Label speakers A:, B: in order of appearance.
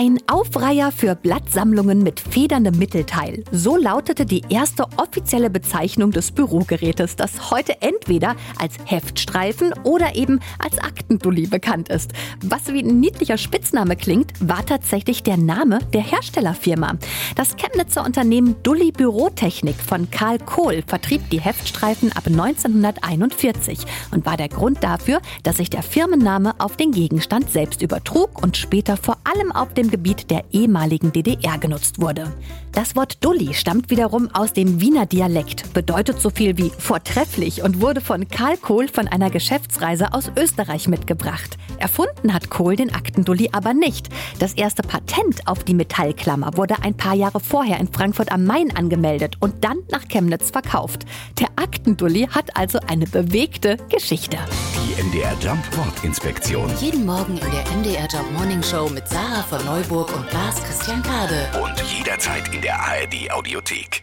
A: Ein Aufreiher für Blattsammlungen mit federndem Mittelteil. So lautete die erste offizielle Bezeichnung des Bürogerätes, das heute entweder als Heftstreifen oder eben als Aktendulli bekannt ist. Was wie ein niedlicher Spitzname klingt, war tatsächlich der Name der Herstellerfirma. Das Chemnitzer Unternehmen Dulli Bürotechnik von Karl Kohl vertrieb die Heftstreifen ab 1941 und war der Grund dafür, dass sich der Firmenname auf den Gegenstand selbst übertrug und später vor allem auf dem Gebiet der ehemaligen DDR genutzt wurde. Das Wort Dulli stammt wiederum aus dem Wiener Dialekt, bedeutet so viel wie vortrefflich und wurde von Karl Kohl von einer Geschäftsreise aus Österreich mitgebracht. Erfunden hat Kohl den Aktendulli aber nicht. Das erste Patent auf die Metallklammer wurde ein paar Jahre vorher in Frankfurt am Main angemeldet und dann nach Chemnitz verkauft. Der Aktendulli hat also eine bewegte Geschichte.
B: Die MDR Jump Wortinspektion.
C: Jeden Morgen in der MDR Job Morning Show mit Sarah von Neuburg und Lars Christian Kade.
B: Und jederzeit in der ARD Audiothek.